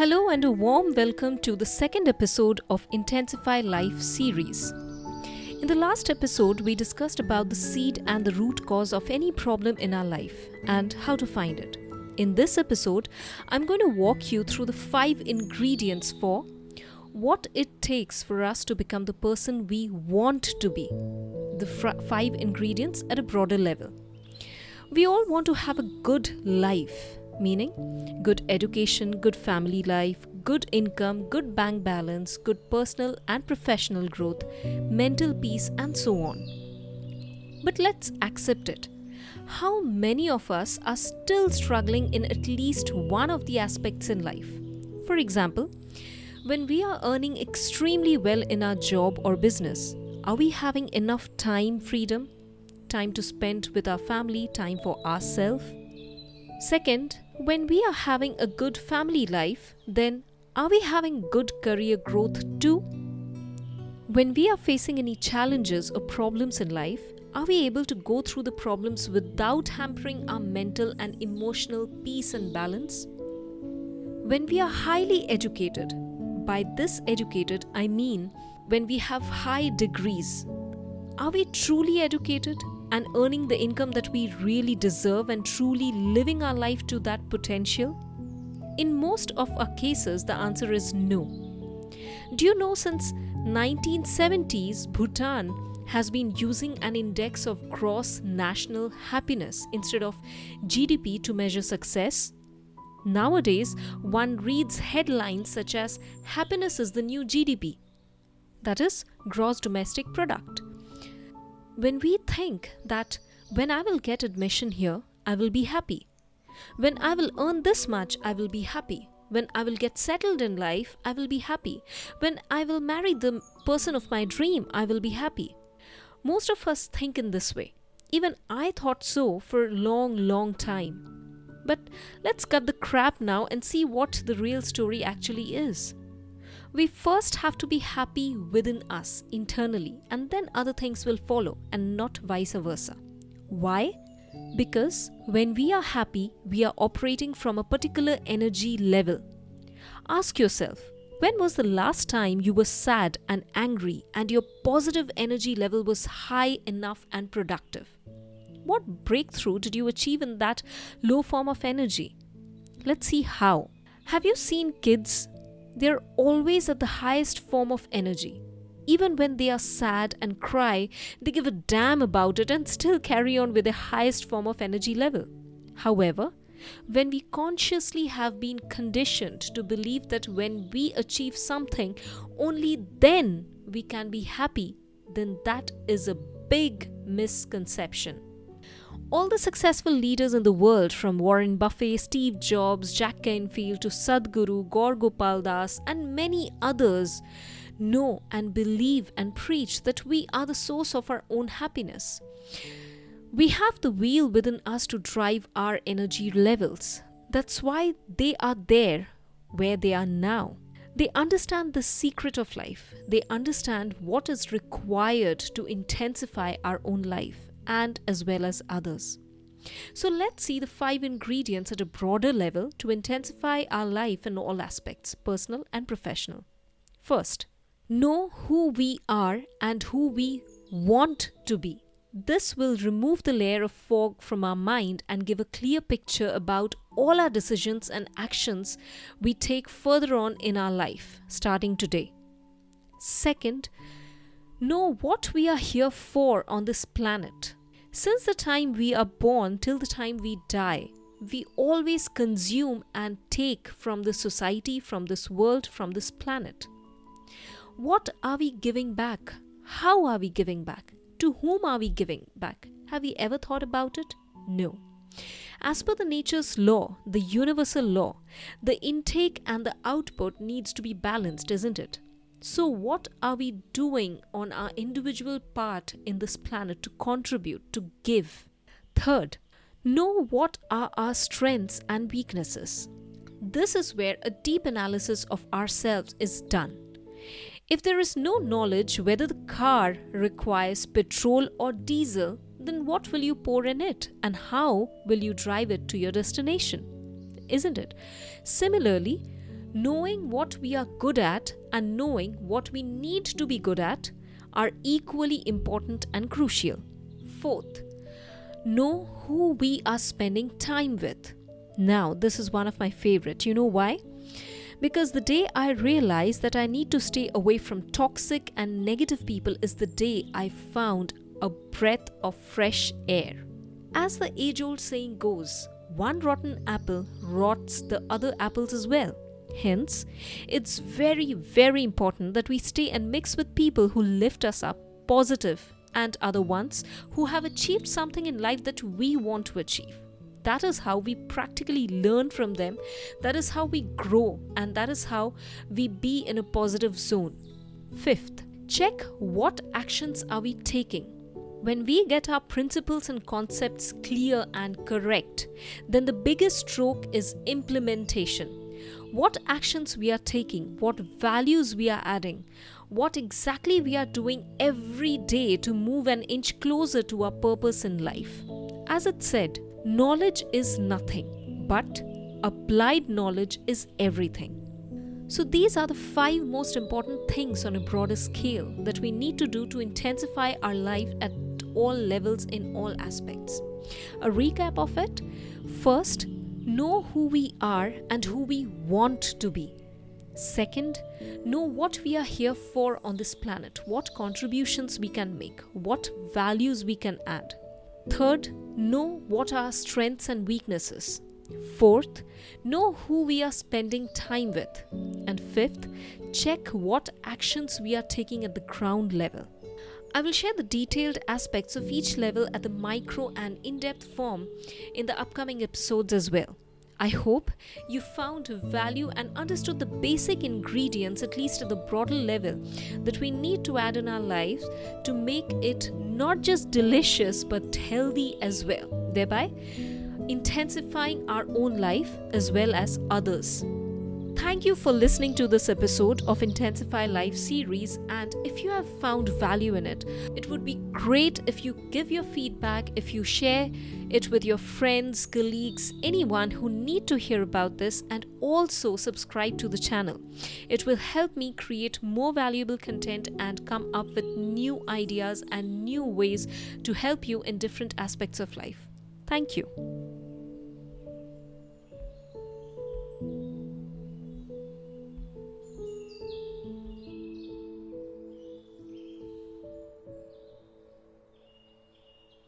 Hello and a warm welcome to the second episode of Intensify Life series. In the last episode, we discussed about the seed and the root cause of any problem in our life and how to find it. In this episode, I'm going to walk you through the five ingredients for what it takes for us to become the person we want to be. The fr- five ingredients at a broader level. We all want to have a good life, meaning good education, good family life, good income, good bank balance, good personal and professional growth, mental peace, and so on. But let's accept it. How many of us are still struggling in at least one of the aspects in life? For example, when we are earning extremely well in our job or business, are we having enough time freedom? Time to spend with our family, time for ourselves? Second, when we are having a good family life, then are we having good career growth too? When we are facing any challenges or problems in life, are we able to go through the problems without hampering our mental and emotional peace and balance? When we are highly educated, by this educated, I mean when we have high degrees, are we truly educated and earning the income that we really deserve and truly living our life to that potential? In most of our cases, the answer is no. Do you know since 1970s, Bhutan has been using an index of gross national happiness instead of GDP to measure success? Nowadays, one reads headlines such as happiness is the new GDP, that is, gross domestic product. When we think that when I will get admission here, I will be happy. When I will earn this much, I will be happy. When I will get settled in life, I will be happy. When I will marry the person of my dream, I will be happy. Most of us think in this way. Even I thought so for a long, long time. But let's cut the crap now and see what the real story actually is. We first have to be happy within us internally, and then other things will follow, and not vice versa. Why? Because when we are happy, we are operating from a particular energy level. Ask yourself, when was the last time you were sad and angry and your positive energy level was high enough and productive? What breakthrough did you achieve in that low form of energy? Let's see how. Have you seen kids? They're always at the highest form of energy. Even when they are sad and cry, they give a damn about it and still carry on with the highest form of energy level. However, when we consciously have been conditioned to believe that when we achieve something, only then we can be happy, then that is a big misconception. All the successful leaders in the world, from Warren Buffett, Steve Jobs, Jack Canfield to Sadhguru, Gaur Gopal Das, and many others, know and believe and preach that we are the source of our own happiness. We have the wheel within us to drive our energy levels. That's why they are there where they are now. They understand the secret of life. They understand what is required to intensify our own life and as well as others. So let's see the five ingredients at a broader level to intensify our life in all aspects, personal and professional. First, know who we are and who we want to be. This will remove the layer of fog from our mind and give a clear picture about all our decisions and actions we take further on in our life, starting today. Second, know what we are here for on this planet. Since the time we are born till the time we die, we always consume and take from this society, from this world, from this planet. What are we giving back? How are we giving back? To whom are we giving back? Have we ever thought about it? No. As per the nature's law, the universal law, the intake and the output needs to be balanced, isn't it? So, what are we doing on our individual part in this planet to contribute, to give? Third, know what are our strengths and weaknesses. This is where a deep analysis of ourselves is done. If there is no knowledge whether the car requires petrol or diesel, then what will you pour in it and how will you drive it to your destination? Isn't it? Similarly, Knowing what we are good at and knowing what we need to be good at are equally important and crucial. Fourth, know who we are spending time with. Now, this is one of my favorite. You know why? Because the day I realized that I need to stay away from toxic and negative people is the day I found a breath of fresh air. As the age old saying goes, one rotten apple rots the other apples as well. Hence, it's very, very important that we stay and mix with people who lift us up, positive, and other ones who have achieved something in life that we want to achieve. That is how we practically learn from them. That is how we grow, and that is how we be in a positive zone. Fifth, check what actions are we taking. When we get our principles and concepts clear and correct, then the biggest stroke is implementation. What actions we are taking, what values we are adding, what exactly we are doing every day to move an inch closer to our purpose in life. As it said, knowledge is nothing, but applied knowledge is everything. So, these are the five most important things on a broader scale that we need to do to intensify our life at all levels in all aspects. A recap of it first, know who we are and who we want to be. Second, know what we are here for on this planet, what contributions we can make, what values we can add. Third, know what are our strengths and weaknesses. Fourth, know who we are spending time with. And fifth, check what actions we are taking at the ground level. I will share the detailed aspects of each level at the micro and in depth form in the upcoming episodes as well. I hope you found value and understood the basic ingredients, at least at the broader level, that we need to add in our lives to make it not just delicious but healthy as well, thereby intensifying our own life as well as others. Thank you for listening to this episode of Intensify Life series. And if you have found value in it, it would be great if you give your feedback, if you share it with your friends, colleagues, anyone who need to hear about this, and also subscribe to the channel. It will help me create more valuable content and come up with new ideas and new ways to help you in different aspects of life. Thank you.